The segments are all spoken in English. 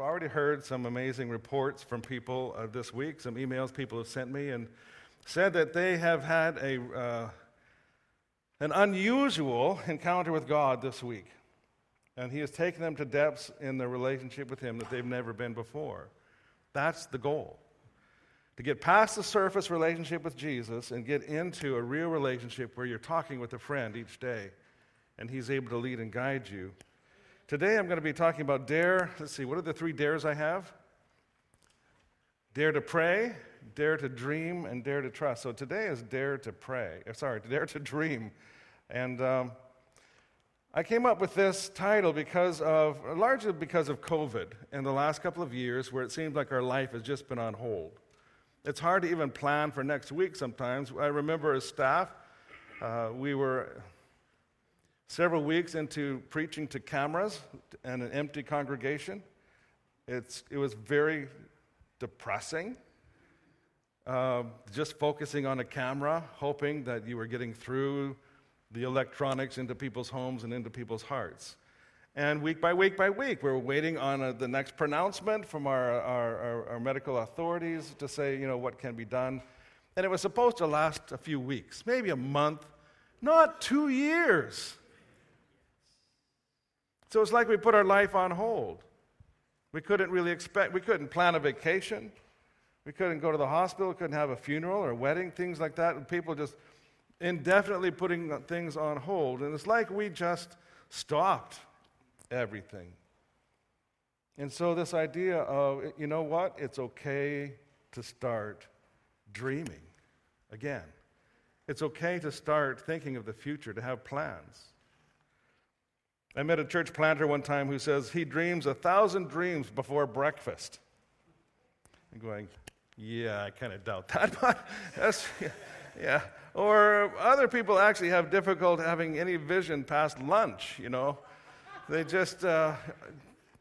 I've already heard some amazing reports from people uh, this week, some emails people have sent me, and said that they have had a, uh, an unusual encounter with God this week. And He has taken them to depths in their relationship with Him that they've never been before. That's the goal. To get past the surface relationship with Jesus and get into a real relationship where you're talking with a friend each day and He's able to lead and guide you. Today I'm going to be talking about dare. Let's see, what are the three dares I have? Dare to pray, dare to dream, and dare to trust. So today is dare to pray. Uh, sorry, dare to dream. And um, I came up with this title because of, largely because of COVID in the last couple of years, where it seems like our life has just been on hold. It's hard to even plan for next week sometimes. I remember as staff, uh, we were several weeks into preaching to cameras and an empty congregation. It's, it was very depressing. Uh, just focusing on a camera, hoping that you were getting through the electronics into people's homes and into people's hearts. And week by week by week, we are waiting on a, the next pronouncement from our, our, our, our medical authorities to say, you know, what can be done. And it was supposed to last a few weeks, maybe a month, not two years. So it's like we put our life on hold. We couldn't really expect, we couldn't plan a vacation. We couldn't go to the hospital, couldn't have a funeral or a wedding, things like that. And people just indefinitely putting things on hold. And it's like we just stopped everything. And so, this idea of, you know what, it's okay to start dreaming again. It's okay to start thinking of the future, to have plans. I met a church planter one time who says he dreams a thousand dreams before breakfast. I'm going, yeah, I kind of doubt that, that's, yeah, yeah. Or other people actually have difficulty having any vision past lunch, you know. They just, uh,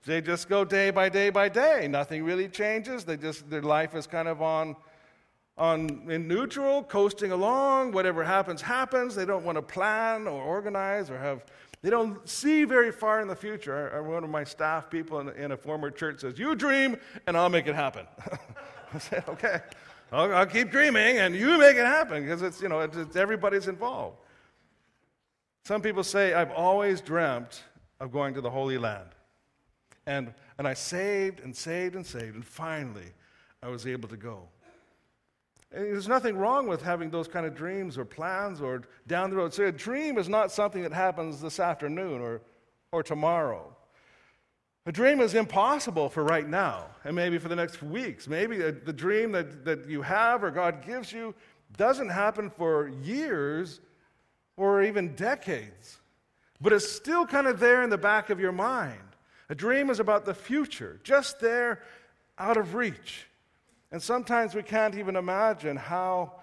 they just go day by day by day. Nothing really changes. They just, their life is kind of on, on in neutral, coasting along. Whatever happens, happens. They don't want to plan or organize or have, they don't see very far in the future. One of my staff people in, in a former church says, You dream and I'll make it happen. I said, Okay, I'll, I'll, keep dreaming and you make it happen because it's, you know, it's, it's, everybody's involved. Some people say, I've always dreamt of going to the Holy Land. And, and I saved and saved and saved, and finally I was able to go. There's nothing wrong with having those kind of dreams or plans or down the road. So a dream is not something that happens this afternoon or, or tomorrow. A dream is impossible for right now and maybe for the next weeks. Maybe the dream that, that you have or God gives you doesn't happen for years or even decades but it's still kind of there in the back of your mind. A dream is about the future, just there out of reach. And sometimes we can't even imagine how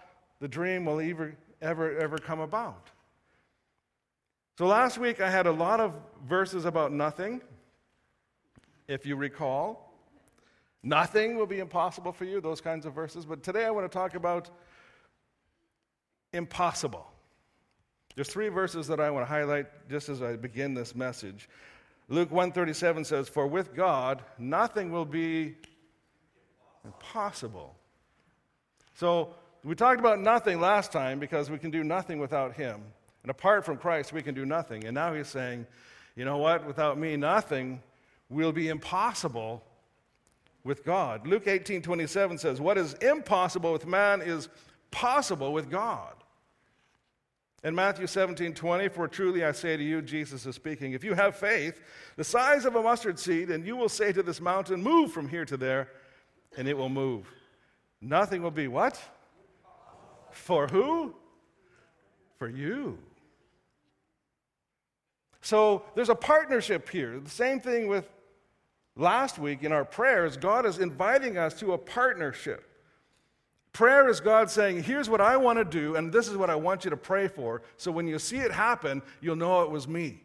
the dream will ever, ever, ever come about. So last week I had a lot of verses about nothing, if you recall. Nothing will be impossible for you, those kinds of verses. But today I want to talk about impossible. There's three verses that I want to highlight just as I begin this message. Luke 137 says, "For with God nothing will be impossible." So, we talked about nothing last time because we can do nothing without him. And apart from Christ, we can do nothing. And now he's saying, you know what? Without me, nothing will be impossible with God. Luke 18 27 says, What is impossible with man is possible with God. In Matthew 17, 20, for truly I say to you, Jesus is speaking, if you have faith the size of a mustard seed, and you will say to this mountain, move from here to there, and it will move. Nothing will be what? For who? For you. So there's a partnership here. The same thing with last week in our prayers. God is inviting us to a partnership. Prayer is God saying, Here's what I want to do, and this is what I want you to pray for. So when you see it happen, you'll know it was me.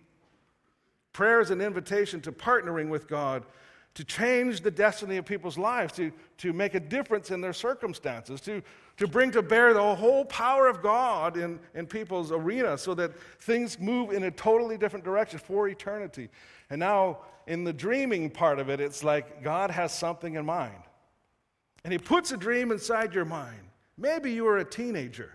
Prayer is an invitation to partnering with God to change the destiny of people's lives, to, to make a difference in their circumstances, to, to bring to bear the whole power of God in, in people's arena so that things move in a totally different direction for eternity. And now in the dreaming part of it, it's like God has something in mind. And He puts a dream inside your mind. Maybe you were a teenager.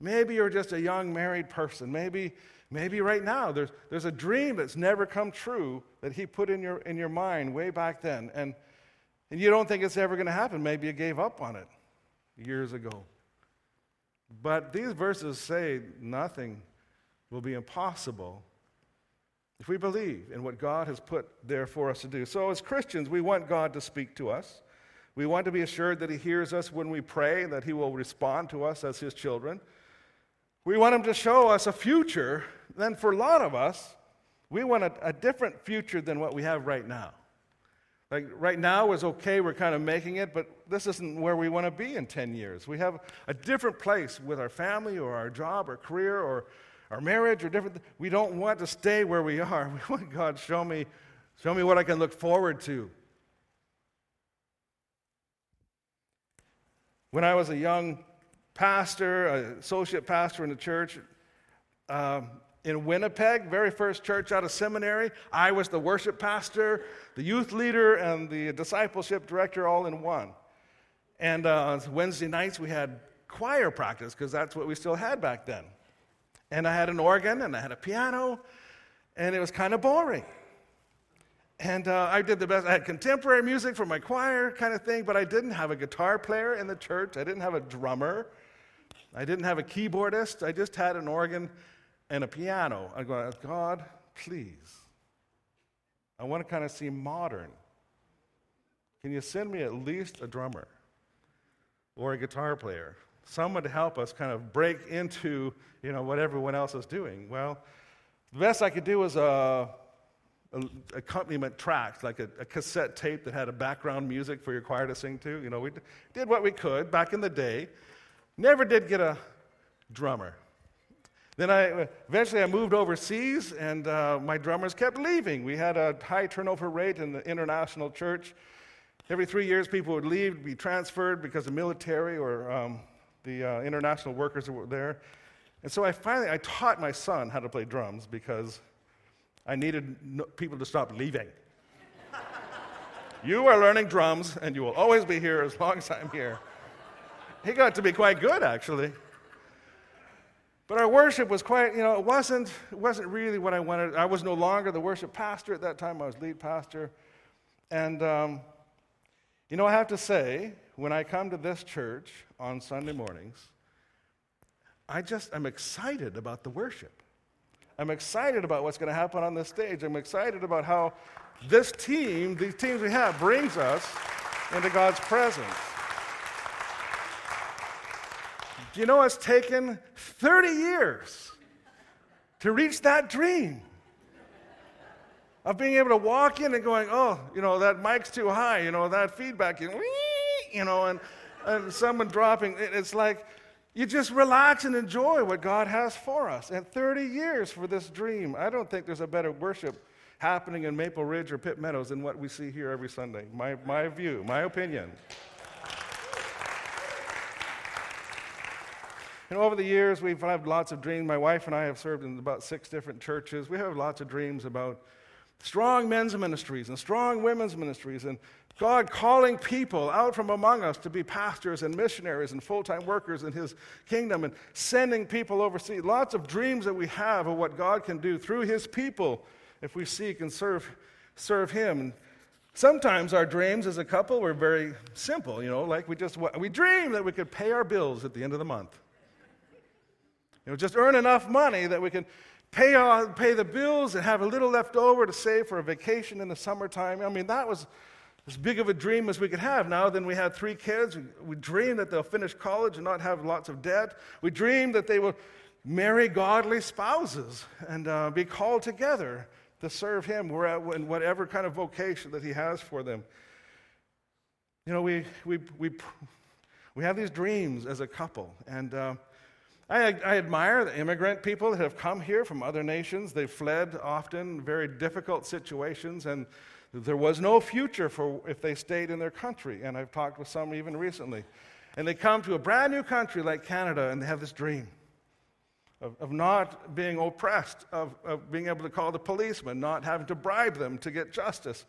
Maybe you're just a young married person. Maybe, maybe right now there's, there's a dream that's never come true that He put in your, in your mind way back then. And, and you don't think it's ever going to happen. Maybe you gave up on it years ago. But these verses say nothing will be impossible if we believe in what God has put there for us to do. So, as Christians, we want God to speak to us. We want to be assured that He hears us when we pray, that He will respond to us as His children. We want Him to show us a future. Then, for a lot of us, we want a, a different future than what we have right now. Like right now is okay, we're kind of making it, but this isn't where we want to be in 10 years. We have a different place with our family or our job or career or our marriage or different. We don't want to stay where we are. We want God show me, show me what I can look forward to. When I was a young pastor, associate pastor in the church, um, in Winnipeg, very first church out of seminary. I was the worship pastor, the youth leader, and the discipleship director all in one. And uh, Wednesday nights we had choir practice because that's what we still had back then. And I had an organ and I had a piano, and it was kind of boring. And uh, I did the best. I had contemporary music for my choir kind of thing, but I didn't have a guitar player in the church. I didn't have a drummer. I didn't have a keyboardist. I just had an organ and a piano. I go, God, please. I want to kind of seem modern. Can you send me at least a drummer or a guitar player? Someone to help us kind of break into, you know, what everyone else is doing. Well, the best I could do was a, a accompaniment track, like a, a, cassette tape that had a background music for your choir to sing to. You know, we did what we could back in the day. Never did get a drummer. Then I eventually I moved overseas, and uh, my drummers kept leaving. We had a high turnover rate in the international church. Every three years, people would leave, be transferred because the military or um, the uh, international workers were there. And so I finally I taught my son how to play drums because I needed no, people to stop leaving. you are learning drums, and you will always be here as long as I'm here. He got to be quite good, actually. But our worship was quite, you know, it wasn't, it wasn't really what I wanted. I was no longer the worship pastor at that time, I was lead pastor. And, um, you know, I have to say, when I come to this church on Sunday mornings, I just, I'm excited about the worship. I'm excited about what's going to happen on this stage. I'm excited about how this team, these teams we have, brings us into God's presence. Do you know it's taken 30 years to reach that dream of being able to walk in and going, oh, you know, that mic's too high, you know, that feedback, you know, you know and, and someone dropping. It's like you just relax and enjoy what God has for us. And 30 years for this dream. I don't think there's a better worship happening in Maple Ridge or Pitt Meadows than what we see here every Sunday. My, my view, my opinion. And over the years, we've had lots of dreams. My wife and I have served in about six different churches. We have lots of dreams about strong men's ministries and strong women's ministries and God calling people out from among us to be pastors and missionaries and full time workers in His kingdom and sending people overseas. Lots of dreams that we have of what God can do through His people if we seek and serve, serve Him. Sometimes our dreams as a couple were very simple, you know, like we just we dream that we could pay our bills at the end of the month. You know, just earn enough money that we can pay, pay the bills and have a little left over to save for a vacation in the summertime. I mean, that was as big of a dream as we could have. Now, then we had three kids. We, we dreamed that they'll finish college and not have lots of debt. We dreamed that they will marry godly spouses and uh, be called together to serve Him in whatever kind of vocation that He has for them. You know, we, we, we, we have these dreams as a couple, and uh, I, I, admire the immigrant people that have come here from other nations. They've fled often very difficult situations, and there was no future for if they stayed in their country. And I've talked with some even recently. And they come to a brand new country like Canada, and they have this dream. of, of not being oppressed, of, of being able to call the policeman, not having to bribe them to get justice,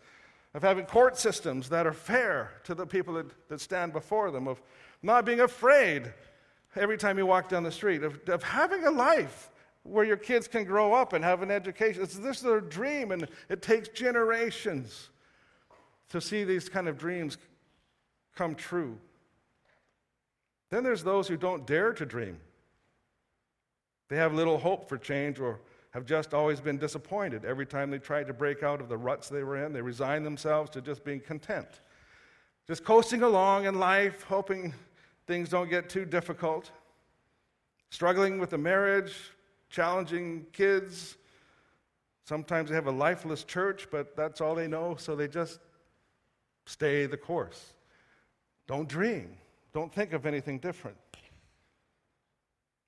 of having court systems that are fair to the people that, that stand before them, of not being afraid every time you walk down the street, of, of having a life where your kids can grow up and have an education. It's, this is their dream, and it takes generations to see these kind of dreams come true. Then there's those who don't dare to dream. They have little hope for change or have just always been disappointed. Every time they tried to break out of the ruts they were in, they resign themselves to just being content. Just coasting along in life, hoping things don't get too difficult. Struggling with a marriage, challenging kids. Sometimes they have a lifeless church, but that's all they know, so they just stay the course. Don't dream. Don't think of anything different.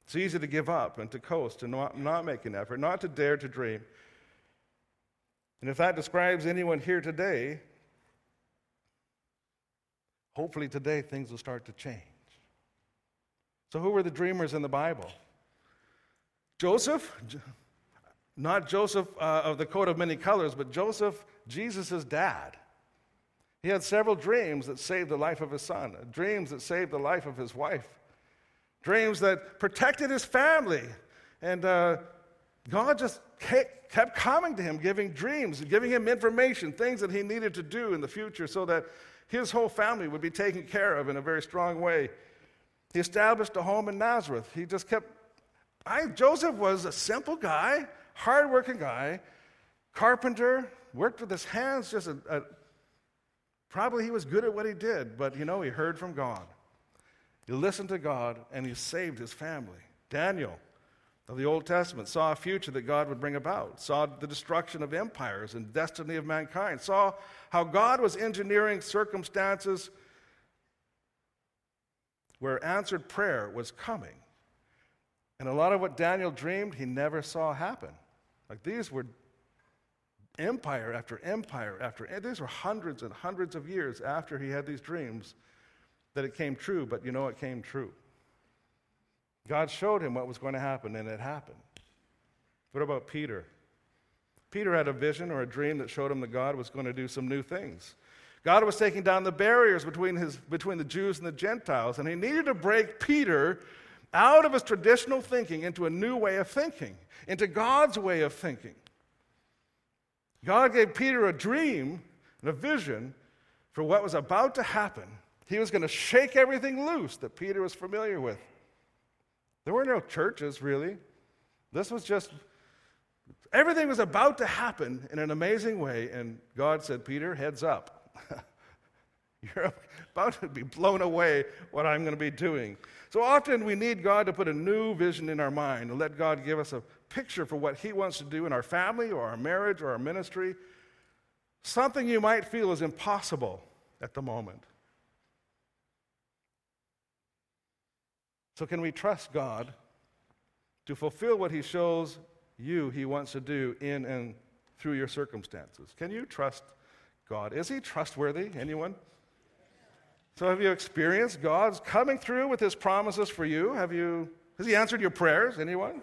It's easy to give up and to coast and not, not make an effort, not to dare to dream. And if that describes anyone here today, hopefully today things will start to change. So, who were the dreamers in the Bible? Joseph, not Joseph uh, of the coat of many colors, but Joseph, Jesus' dad. He had several dreams that saved the life of his son, dreams that saved the life of his wife dreams that protected his family. And uh, God just kept coming to him, giving dreams, giving him information, things that he needed to do in the future so that his whole family would be taken care of in a very strong way. He established a home in Nazareth. He just kept. I, Joseph was a simple guy, hardworking guy, carpenter, worked with his hands, just a, a probably he was good at what he did, but you know, he heard from God. He listened to God and he saved his family. Daniel of the Old Testament saw a future that God would bring about, saw the destruction of empires and destiny of mankind, saw how God was engineering circumstances where answered prayer was coming. And a lot of what Daniel dreamed, he never saw happen. Like these were empire after empire after these were hundreds and hundreds of years after he had these dreams that it came true, but you know it came true. God showed him what was going to happen, and it happened. What about Peter? Peter had a vision or a dream that showed him that God was going to do some new things. God was taking down the barriers between, his, between the Jews and the Gentiles, and he needed to break Peter out of his traditional thinking into a new way of thinking, into God's way of thinking. God gave Peter a dream and a vision for what was about to happen he was going to shake everything loose that Peter was familiar with. There were no churches, really. This was just, everything was about to happen in an amazing way, and God said, Peter, heads up. You're about to be blown away what I'm going to be doing. So often we need God to put a new vision in our mind and let God give us a picture for what He wants to do in our family or our marriage or our ministry. Something you might feel is impossible at the moment. So, can we trust God to fulfill what He shows you He wants to do in and through your circumstances? Can you trust God? Is He trustworthy? Anyone? So, have you experienced God's coming through with His promises for you? Have you, has He answered your prayers? Anyone?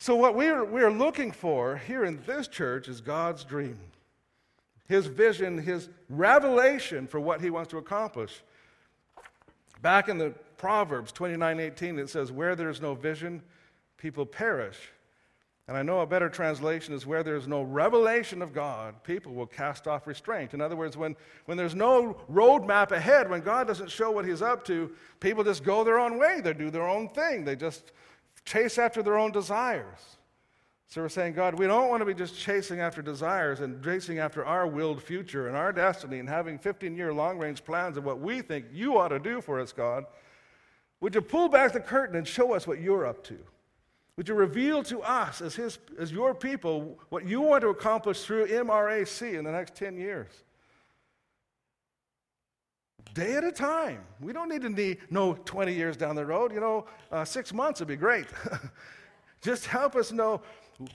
So, what we're, we're looking for here in this church is God's dream, His vision, His revelation for what He wants to accomplish. Back in the Proverbs 29 18, it says, Where there's no vision, people perish. And I know a better translation is where there's no revelation of God, people will cast off restraint. In other words, when, when there's no roadmap ahead, when God doesn't show what He's up to, people just go their own way. They do their own thing. They just chase after their own desires. So we're saying, God, we don't want to be just chasing after desires and chasing after our willed future and our destiny and having 15 year long range plans of what we think you ought to do for us, God. Would you pull back the curtain and show us what you're up to? Would you reveal to us, as, his, as your people, what you want to accomplish through MRAC in the next 10 years? Day at a time. We don't need to need, no 20 years down the road. You know, uh, six months would be great. Just help us know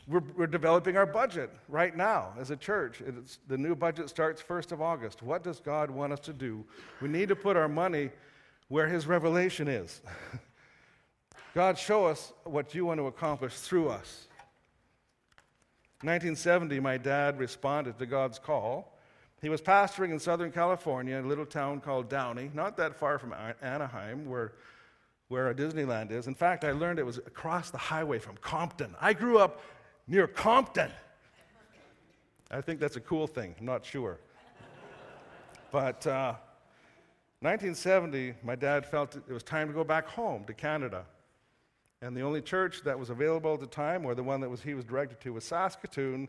we're, we're, developing our budget right now as a church. It's, the new budget starts 1st of August. What does God want us to do? We need to put our money where His revelation is. God, show us what you want to accomplish through us. 1970, my dad responded to God's call. He was pastoring in Southern California, a little town called Downey, not that far from Anaheim, where, where Disneyland is. In fact, I learned it was across the highway from Compton. I grew up near Compton. I think that's a cool thing. I'm not sure. But uh, 1970, my dad felt it was time to go back home to Canada. And the only church that was available at the time, or the one that was, he was directed to, was Saskatoon,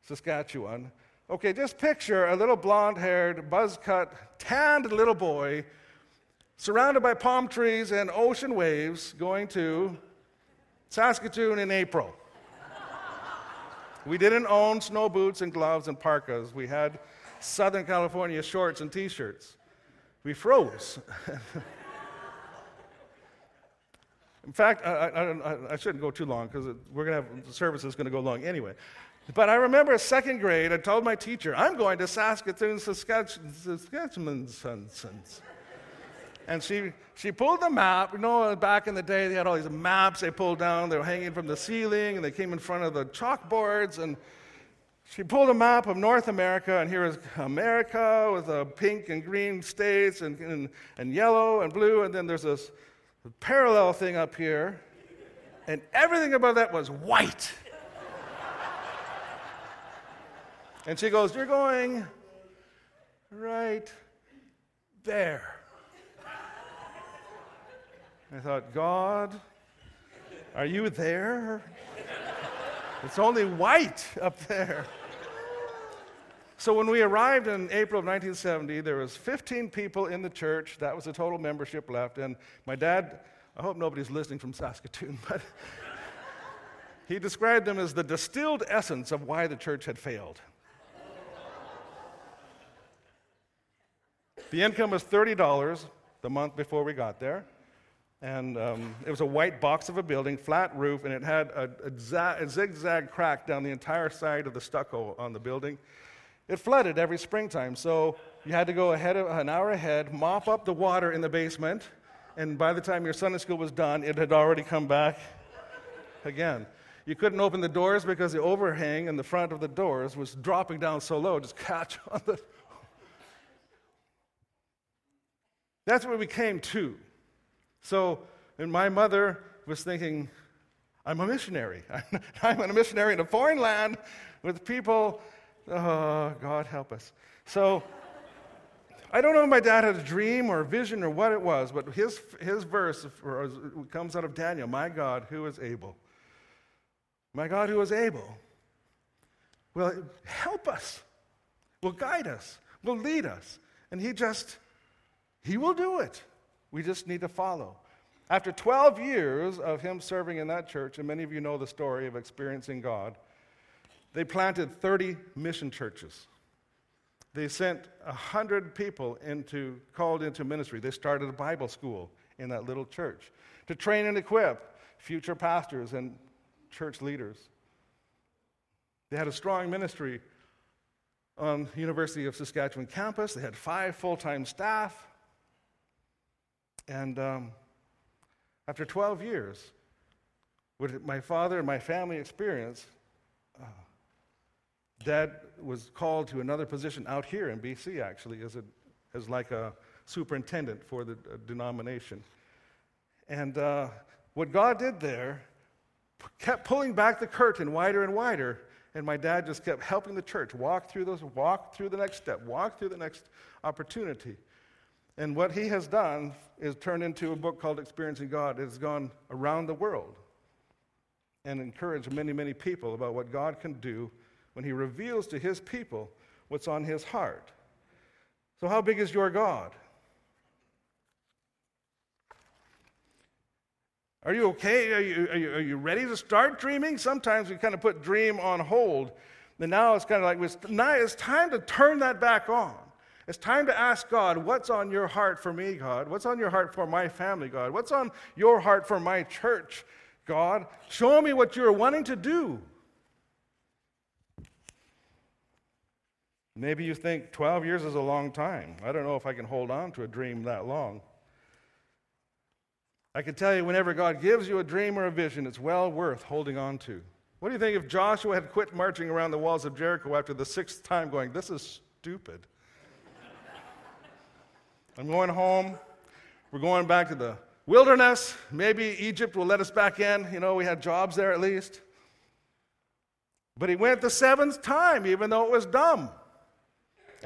Saskatchewan. Okay, just picture a little blonde haired, buzz cut, tanned little boy surrounded by palm trees and ocean waves going to Saskatoon in April. we didn't own snow boots and gloves and parkas. We had Southern California shorts and t shirts. We froze. In fact, I, I, I shouldn't go too long because we're going to have the service is going to go long anyway. But I remember second grade, I told my teacher, I'm going to Saskatoon, Saskatchewan. And she, she pulled the map. You know, back in the day, they had all these maps they pulled down. They were hanging from the ceiling, and they came in front of the chalkboards. And she pulled a map of North America, and here is America with the pink and green states, and, and, and yellow and blue. And then there's this parallel thing up here, and everything above that was white. and she goes, You're going right there. I thought, God, are you there? It's only white up there. So when we arrived in April of 1970, there was 15 people in the church. That was the total membership left. And my dad, I hope nobody's listening from Saskatoon, but he described them as the distilled essence of why the church had failed. The income was $30 the month before we got there. And um, it was a white box of a building, flat roof, and it had a, a, za- a zigzag crack down the entire side of the stucco on the building. It flooded every springtime, so you had to go ahead of, an hour ahead, mop up the water in the basement, and by the time your Sunday school was done, it had already come back again. You couldn't open the doors because the overhang in the front of the doors was dropping down so low, just catch on the. That's where we came to. So, and my mother was thinking, I'm a missionary. I'm a missionary in a foreign land with people Oh, God help us. So, I don't know if my dad had a dream or a vision or what it was, but his, his verse comes out of Daniel My God, who is able. My God, who is able, will help us, will guide us, will lead us. And He just, He will do it. We just need to follow. After 12 years of him serving in that church, and many of you know the story of experiencing God, they planted 30 mission churches. They sent 100 people into, called into ministry. They started a Bible school in that little church to train and equip future pastors and church leaders. They had a strong ministry on University of Saskatchewan campus. They had five full time staff. And um, after 12 years, what my father and my family experienced, Dad was called to another position out here in BC, actually, as, a, as like a superintendent for the uh, denomination. And uh, what God did there kept pulling back the curtain wider and wider. And my dad just kept helping the church walk through those, walk through the next step, walk through the next opportunity. And what he has done is turned into a book called Experiencing God. It has gone around the world and encouraged many, many people about what God can do when he reveals to his people what's on his heart. So, how big is your God? Are you okay? Are you, are you, are you ready to start dreaming? Sometimes we kind of put dream on hold. And now it's kind of like, it's time to turn that back on. It's time to ask God, what's on your heart for me, God? What's on your heart for my family, God? What's on your heart for my church, God? Show me what you're wanting to do. Maybe you think 12 years is a long time. I don't know if I can hold on to a dream that long. I can tell you, whenever God gives you a dream or a vision, it's well worth holding on to. What do you think if Joshua had quit marching around the walls of Jericho after the sixth time, going, This is stupid? I'm going home. We're going back to the wilderness. Maybe Egypt will let us back in. You know, we had jobs there at least. But he went the seventh time, even though it was dumb.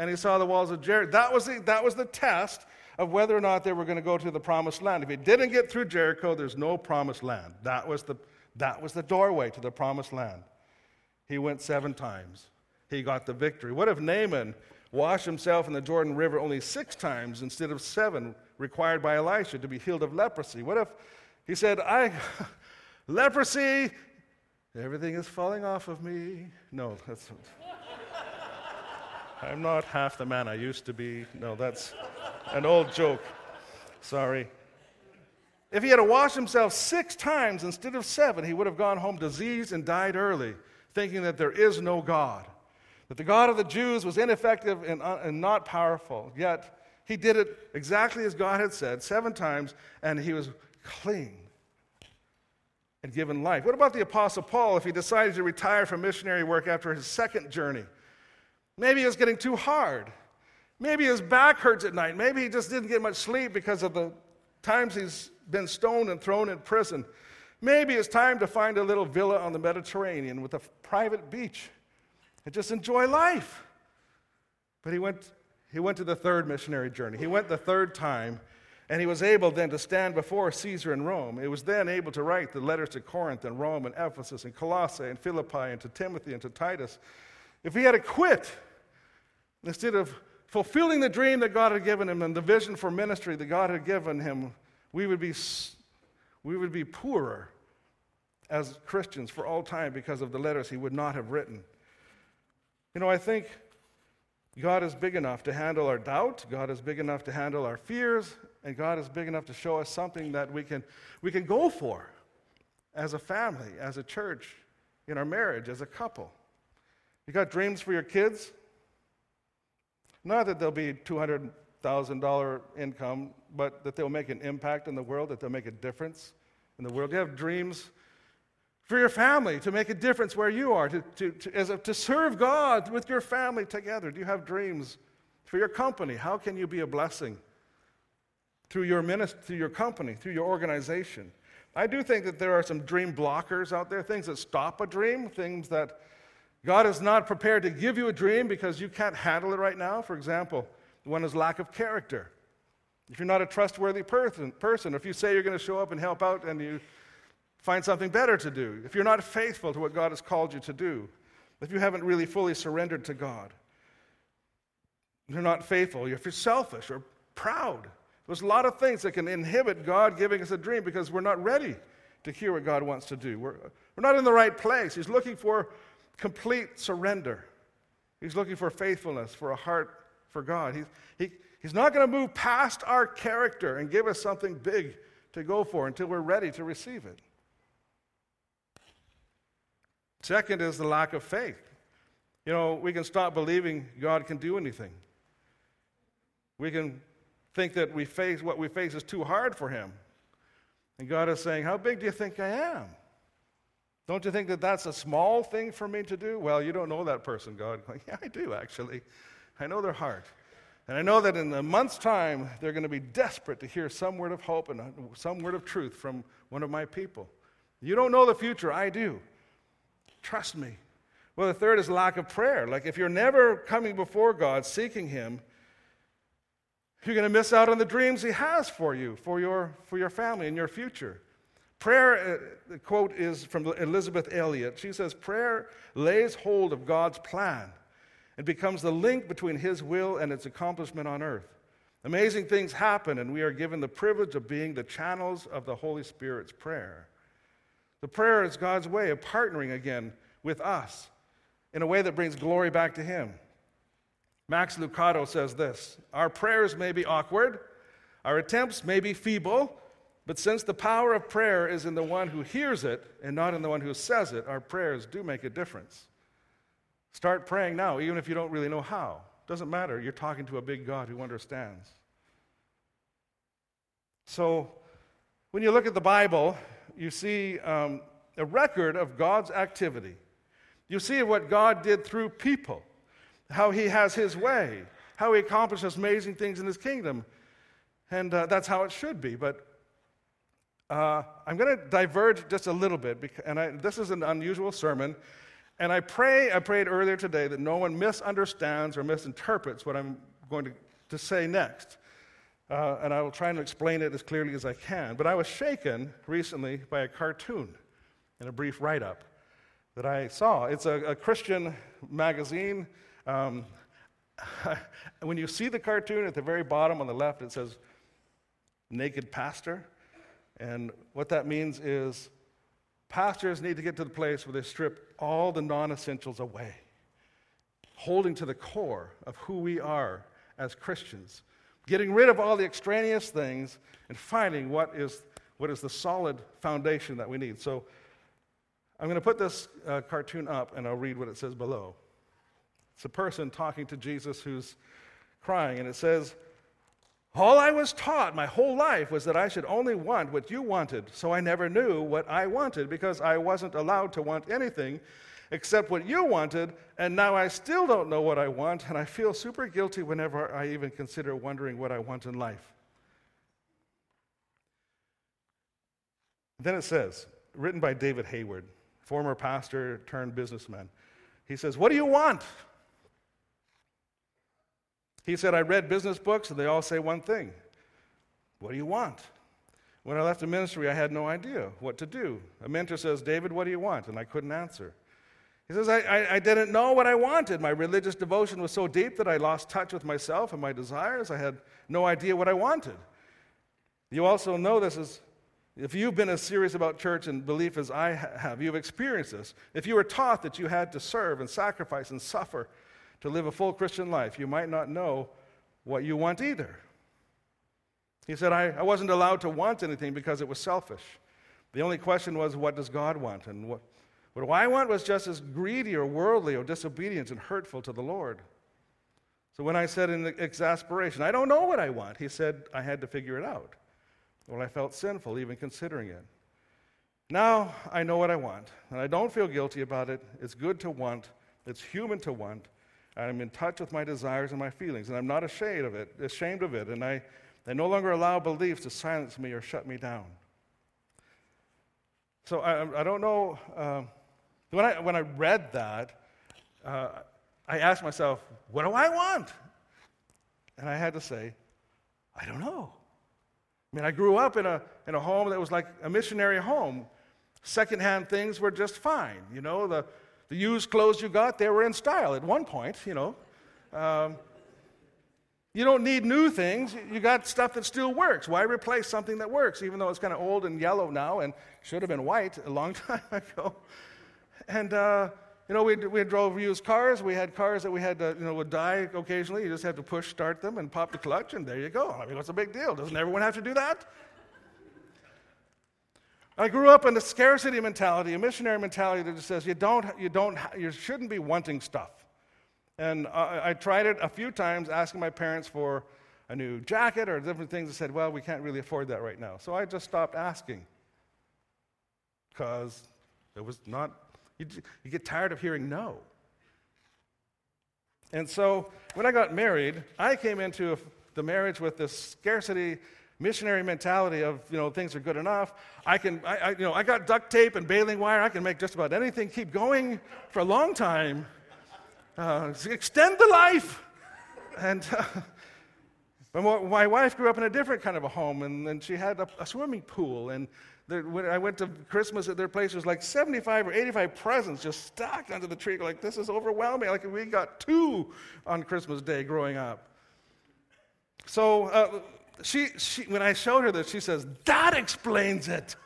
And he saw the walls of Jericho. That was the, that was the test of whether or not they were going to go to the promised land. If he didn't get through Jericho, there's no promised land. That was the, that was the doorway to the promised land. He went seven times. He got the victory. What if Naaman washed himself in the Jordan River only six times instead of seven required by Elisha to be healed of leprosy? What if he said, I, leprosy, everything is falling off of me? No, that's. I'm not half the man I used to be. No, that's an old joke. Sorry. If he had to wash himself six times instead of seven, he would have gone home diseased and died early, thinking that there is no God, that the God of the Jews was ineffective and, uh, and not powerful. Yet he did it exactly as God had said, seven times, and he was clean and given life. What about the Apostle Paul if he decided to retire from missionary work after his second journey? Maybe it was getting too hard. Maybe his back hurts at night. Maybe he just didn't get much sleep because of the times he's been stoned and thrown in prison. Maybe it's time to find a little villa on the Mediterranean with a private beach and just enjoy life. But he went, he went to the third missionary journey. He went the third time, and he was able then to stand before Caesar in Rome. He was then able to write the letters to Corinth and Rome and Ephesus and Colossae and Philippi and to Timothy and to Titus. If he had to quit, instead of fulfilling the dream that God had given him and the vision for ministry that God had given him, we would be, we would be poorer as Christians for all time because of the letters he would not have written. You know, I think God is big enough to handle our doubt, God is big enough to handle our fears, and God is big enough to show us something that we can, we can go for as a family, as a church, in our marriage, as a couple. You got dreams for your kids? Not that they'll be $200,000 income, but that they'll make an impact in the world, that they'll make a difference in the world. You have dreams for your family to make a difference where you are, to, to, to, as a, to serve God with your family together. Do you have dreams for your company? How can you be a blessing through your ministry, through your company, through your organization? I do think that there are some dream blockers out there, things that stop a dream, things that God is not prepared to give you a dream because you can't handle it right now. For example, one is lack of character. If you're not a trustworthy person, person if you say you're going to show up and help out and you find something better to do, if you're not faithful to what God has called you to do, if you haven't really fully surrendered to God, you're not faithful, if you're selfish or proud. There's a lot of things that can inhibit God giving us a dream because we're not ready to hear what God wants to do. We're, we're not in the right place. He's looking for complete surrender. He's looking for faithfulness, for a heart for God. He's, he, he's not going to move past our character and give us something big to go for until we're ready to receive it. Second is the lack of faith. You know, we can stop believing God can do anything. We can think that we face what we face is too hard for him. And God is saying, How big do you think I am? Don't you think that that's a small thing for me to do? Well, you don't know that person, God. Like, yeah, I do, actually. I know their heart. And I know that in a month's time, they're going to be desperate to hear some word of hope and uh, some word of truth from one of my people. You don't know the future. I do. Trust me. Well, the third is lack of prayer. Like if you're never coming before God, seeking Him, you're going to miss out on the dreams He has for you, for your, for your family and your future. Prayer, uh, the quote is from Elisabeth Elliot. She says, Prayer lays hold of God's plan and becomes the link between His will and its accomplishment on earth. Amazing things happen, and we are given the privilege of being the channels of the Holy Spirit's prayer. The prayer is God's way of partnering again with us in a way that brings glory back to Him. Max Lucado says this Our prayers may be awkward, our attempts may be feeble, but since the power of prayer is in the one who hears it and not in the one who says it, our prayers do make a difference. Start praying now, even if you don't really know how. Doesn't matter. You're talking to a big God who understands. So, when you look at the Bible, you see um, a record of God's activity. You see what God did through people, how He has His way, how He accomplishes amazing things in His kingdom. And uh, that's how it should be. But uh, I'm going to diverge just a little bit, because, and I, this is an unusual sermon. And I pray, I prayed earlier today that no one misunderstands or misinterprets what I'm going to, to say next. Uh, and I will try and explain it as clearly as I can. But I was shaken recently by a cartoon in a brief write up that I saw. It's a, a Christian magazine. Um, when you see the cartoon at the very bottom on the left, it says naked pastor. And what that means is pastors need to get to the place where they strip all the non essentials away, holding to the core of who we are as Christians, getting rid of all the extraneous things and finding what is, what is the solid foundation that we need. So I'm going to put this uh, cartoon up and I'll read what it says below. It's a person talking to Jesus who's crying, and it says, All I was taught my whole life was that I should only want what you wanted, so I never knew what I wanted because I wasn't allowed to want anything except what you wanted, and now I still don't know what I want, and I feel super guilty whenever I even consider wondering what I want in life. Then it says, written by David Hayward former pastor turned businessman. He says, What do you want? He said, I read business books and they all say one thing What do you want? When I left the ministry, I had no idea what to do. A mentor says, David, what do you want? And I couldn't answer. He says, I, I, I, didn't know what I wanted. My religious devotion was so deep that I lost touch with myself and my desires. I had no idea what I wanted. You also know this is if you've been as serious about church and belief as I have, you've experienced this. If you were taught that you had to serve and sacrifice and suffer to live a full Christian life, you might not know what you want either. He said, I, I wasn't allowed to want anything because it was selfish. The only question was, what does God want? And what, what I want was just as greedy or worldly or disobedient and hurtful to the Lord. So when I said in exasperation, I don't know what I want, he said, I had to figure it out. Well, I felt sinful even considering it. Now I know what I want, and I don't feel guilty about it. It's good to want, it's human to want. I'm in touch with my desires and my feelings, and I'm not ashamed of it, ashamed of it, and I, I no longer allow beliefs to silence me or shut me down. So I, I don't know. Uh, when, I, when I read that, uh, I asked myself, what do I want? And I had to say, I don't know. I mean, I grew up in a, in a home that was like a missionary home. Secondhand things were just fine. You know, the, the used clothes you got, they were in style at one point, you know. Um, you don't need new things. You got stuff that still works. Why replace something that works, even though it's kind of old and yellow now and should have been white a long time ago? And, uh, you know, we, we drove used cars. We had cars that we had to, you know, would die occasionally. You just had to push start them and pop the clutch, and there you go. I mean, what's a big deal? Doesn't everyone have to do that? I grew up in the scarcity mentality, a missionary mentality that just says you don't, you don't, you shouldn't be wanting stuff. And I, I tried it a few times, asking my parents for a new jacket or different things. I said, well, we can't really afford that right now. So I just stopped asking because it was not you, you get tired of hearing no. And so when I got married, I came into the marriage with this scarcity missionary mentality of you know things are good enough i can I, I, you know i got duct tape and baling wire i can make just about anything keep going for a long time uh, extend the life and uh, but my wife grew up in a different kind of a home and, and she had a, a swimming pool and there, when I went to Christmas at their place, there was like 75 or 85 presents just stacked under the tree. Like, this is overwhelming. Like, we got two on Christmas Day growing up. So, uh, she, she, when I showed her this, she says, That explains it.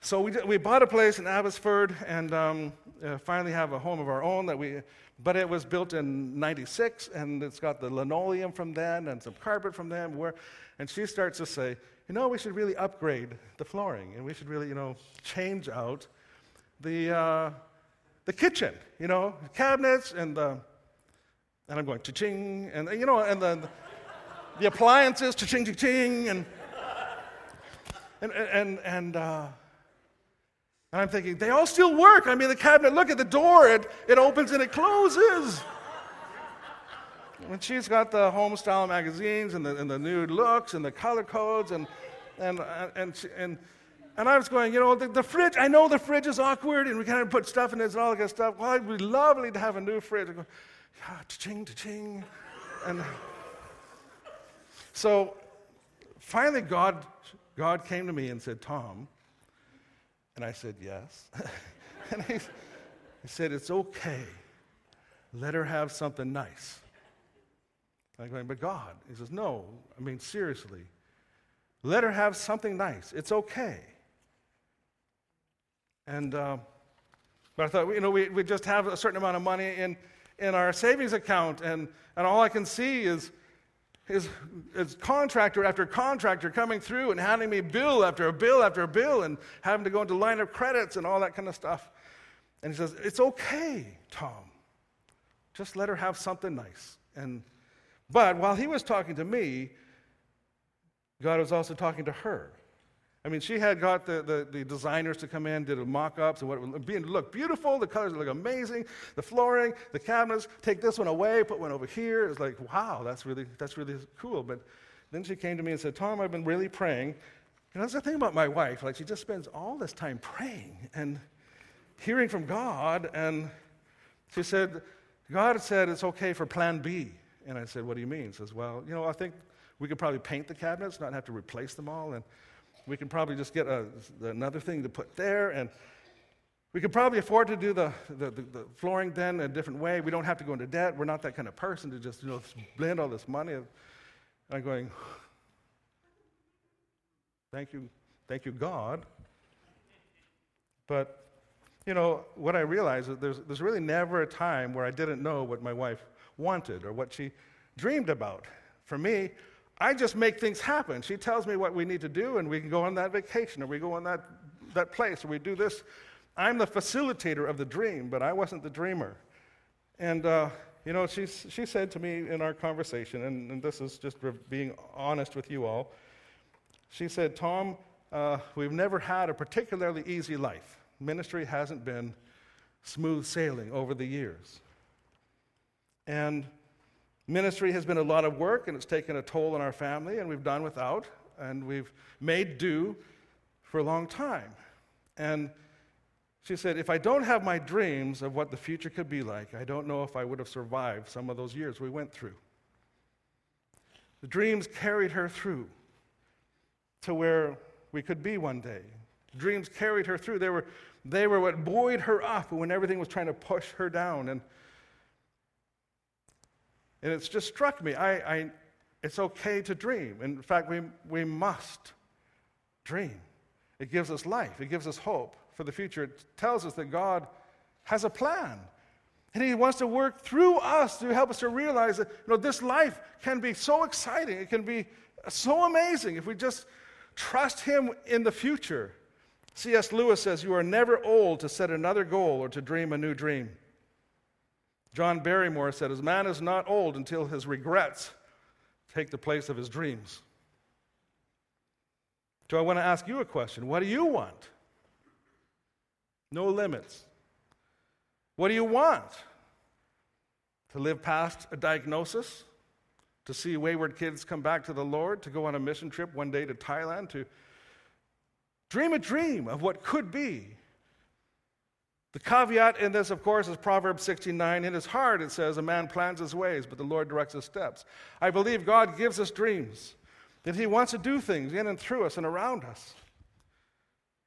so, we, we bought a place in Abbotsford and um, uh, finally have a home of our own that we but it was built in 96, and it's got the linoleum from then and some carpet from then. Where, and she starts to say, you know, we should really upgrade the flooring, and we should really, you know, change out the, uh, the kitchen, you know, cabinets and the, and I'm going, cha-ching, and, you know, and then, the appliances, to ching, ching, ching, and and and and. Uh, and I'm thinking, they all still work. I mean, the cabinet, look at the door, it, it opens and it closes. and she's got the home style magazines and the, and the new looks and the color codes and, and, and, and, and I was going, you know, the, the, fridge, I know the fridge is awkward and we can't put stuff in it and all that kind of stuff. Well, it'd be lovely to have a new fridge. Yeah, ching ching And so finally, God, God came to me and said, Tom, and I said, Yes. and he, he said, It's okay. Let her have something nice. I'm going, But God, he says, No, I mean, seriously. Let her have something nice. It's okay. And, uh, but I thought, you know, we, we just have a certain amount of money in, in our savings account, and, and all I can see is is, is contractor after contractor coming through and handing me bill after a bill after a bill and having to go into line of credits and all that kind of stuff. And he says, It's okay, Tom. Just let her have something nice. And, but while he was talking to me, God was also talking to her. I mean, she had got the, the, the designers to come in, did mock ups, and what it would look beautiful. The colors look amazing. The flooring, the cabinets, take this one away, put one over here. It's like, wow, that's really, that's really cool. But then she came to me and said, Tom, I've been really praying. You know, that's the thing about my wife. Like, she just spends all this time praying and hearing from God. And she said, God said it's okay for plan B. And I said, What do you mean? She says, Well, you know, I think we could probably paint the cabinets, not have to replace them all. And we can probably just get a, another thing to put there. And we could probably afford to do the, the, the, the, flooring then a different way. We don't have to go into debt. We're not that kind of person to just you know, blend all this money. I'm going, thank you, thank you, God. But, you know, what I realized is there's, there's really never a time where I didn't know what my wife wanted or what she dreamed about. For me, I just make things happen. She tells me what we need to do, and we can go on that vacation, or we go on that, that place, or we do this. I'm the facilitator of the dream, but I wasn't the dreamer. And, uh, you know, she, she said to me in our conversation, and, and this is just being honest with you all, she said, Tom, uh, we've never had a particularly easy life. Ministry hasn't been smooth sailing over the years. And Ministry has been a lot of work and it's taken a toll on our family, and we've done without, and we've made do for a long time. And she said, If I don't have my dreams of what the future could be like, I don't know if I would have survived some of those years we went through. The dreams carried her through to where we could be one day. The dreams carried her through. They were, they were what buoyed her up when everything was trying to push her down. And and it's just struck me. I, I, it's okay to dream. In fact, we, we must dream. It gives us life, it gives us hope for the future. It tells us that God has a plan. And He wants to work through us to help us to realize that you know, this life can be so exciting. It can be so amazing if we just trust Him in the future. C.S. Lewis says, You are never old to set another goal or to dream a new dream. John Barrymore said, "As man is not old until his regrets take the place of his dreams. So I want to ask you a question. What do you want? No limits. What do you want? To live past a diagnosis? To see wayward kids come back to the Lord? To go on a mission trip one day to Thailand? To dream a dream of what could be? The caveat in this, of course, is Proverbs 69. In his heart, it says, A man plans his ways, but the Lord directs his steps. I believe God gives us dreams, that he wants to do things in and through us and around us.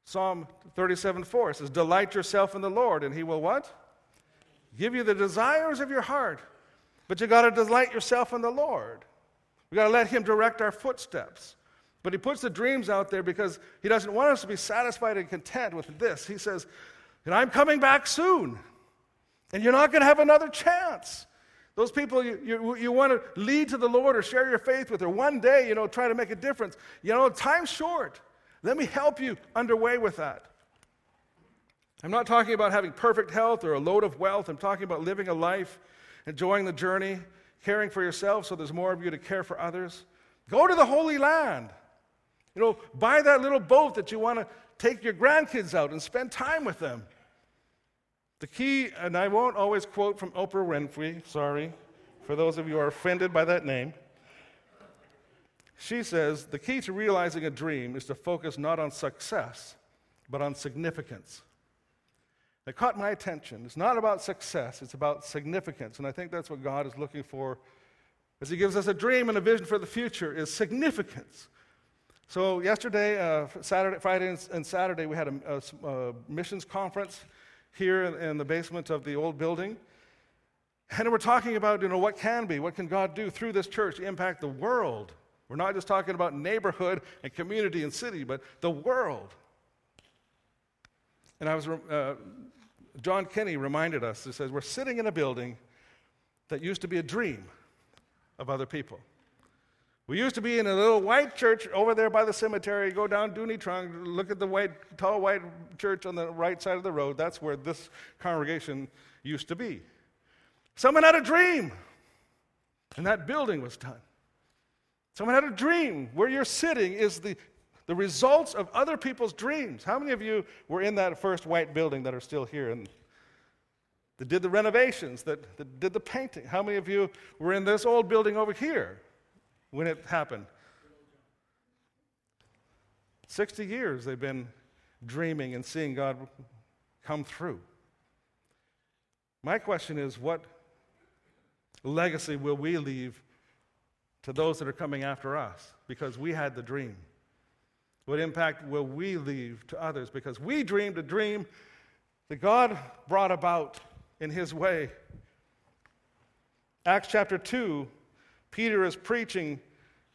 Psalm 37 4 says, Delight yourself in the Lord, and he will what? Give you the desires of your heart. But you got to delight yourself in the Lord. We got to let him direct our footsteps. But he puts the dreams out there because he doesn't want us to be satisfied and content with this. He says, and I'm coming back soon. And you're not going to have another chance. Those people you, you, you want to lead to the Lord or share your faith with, or one day, you know, try to make a difference. You know, time's short. Let me help you underway with that. I'm not talking about having perfect health or a load of wealth. I'm talking about living a life, enjoying the journey, caring for yourself so there's more of you to care for others, Go to the Holy Land. You know, buy that little boat that you want to take your grandkids out and spend time with them. The key, and I won't always quote from Oprah Winfrey, sorry, for those of you who are offended by that name. She says the key to realizing a dream is to focus not on success, but on significance. That caught my attention. It's not about success, it's about significance. And I think that's what God is looking for as He gives us a dream and a vision for the future is significance. So yesterday, uh, Saturday, Friday, and Saturday, we had a, a, a missions conference here in, in, the basement of the old building. And we're talking about, you know, what can be, what can God do through this church to impact the world. We're not just talking about neighborhood and community and city, but the world. And I was, uh, John Kenny reminded us, he says, we're sitting in a building that used to be a dream of other people. We used to be in a little white church over there by the cemetery. Go down Trunk, look at the white, tall white church on the right side of the road. That's where this congregation used to be. Someone had a dream, and that building was done. Someone had a dream. Where you're sitting is the, the results of other people's dreams. How many of you were in that first white building that are still here and that did the renovations, that, that did the painting? How many of you were in this old building over here? When it happened. 60 years they've been dreaming and seeing God come through. My question is what legacy will we leave to those that are coming after us because we had the dream? What impact will we leave to others because we dreamed a dream that God brought about in His way? Acts chapter 2 Peter is preaching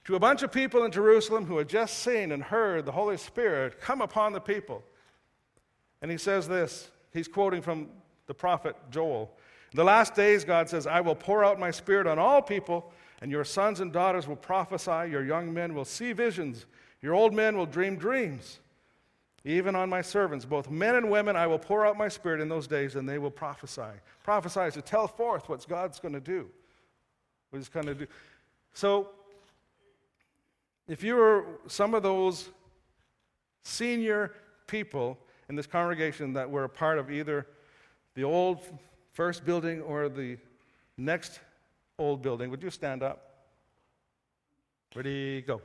to a bunch of people in Jerusalem who had just seen and heard the Holy Spirit come upon the people. And he says this he's quoting from the prophet Joel. In the last days, God says, I will pour out my spirit on all people, and your sons and daughters will prophesy, your young men will see visions, your old men will dream dreams. Even on my servants, both men and women, I will pour out my spirit in those days, and they will prophesy. Prophesy is to tell forth what God's going to do. What he's going to do. So, if you were some of those senior people in this congregation that were a part of either the old first building or the next old building, would you stand up? Ready, go.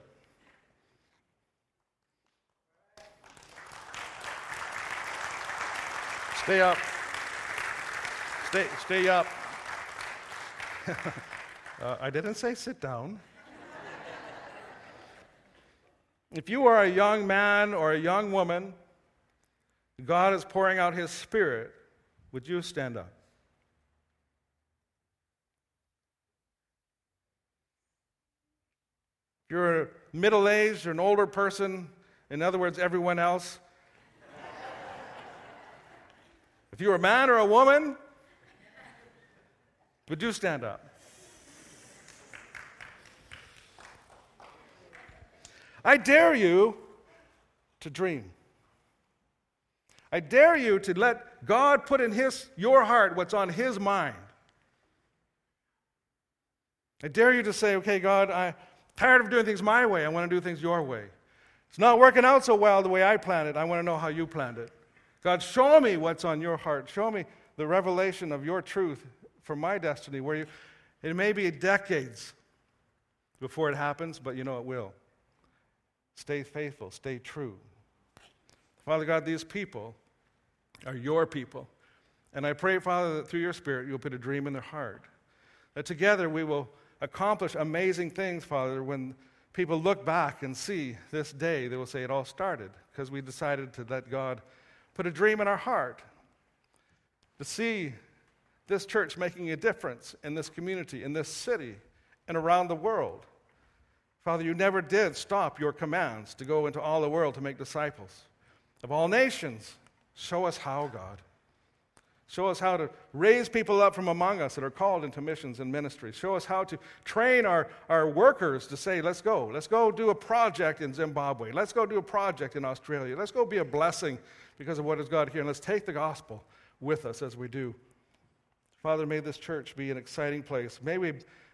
Stay up. Stay, stay up. Uh, I didn't say sit down. if you are a young man or a young woman, God is pouring out His Spirit, would you stand up? If you're middle aged or an older person, in other words, everyone else, if you're a man or a woman, would you stand up? I dare you to dream. I dare you to let God put in his, your heart what's on His mind. I dare you to say, okay, God, I'm tired of doing things my way. I want to do things your way. It's not working out so well the way I planned it. I want to know how you planned it. God, show me what's on your heart. Show me the revelation of your truth for my destiny, where you, it may be decades before it happens, but you know it will. Stay faithful, stay true. Father God, these people are your people. And I pray, Father, that through your Spirit you'll put a dream in their heart. That together we will accomplish amazing things, Father, when people look back and see this day, they will say it all started because we decided to let God put a dream in our heart to see this church making a difference in this community, in this city, and around the world. Father, you never did stop your commands to go into all the world to make disciples of all nations. Show us how, God. Show us how to raise people up from among us that are called into missions and ministries. Show us how to train our, our workers to say, let's go. Let's go do a project in Zimbabwe. Let's go do a project in Australia. Let's go be a blessing because of what is God here. And let's take the gospel with us as we do. Father, may this church be an exciting place. May we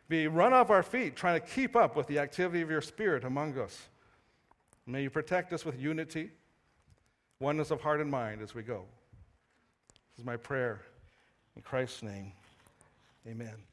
be run off our feet trying to keep up with the activity of your Spirit among us. May you protect us with unity, oneness of heart and mind as we go. This is my prayer. In Christ's name, amen.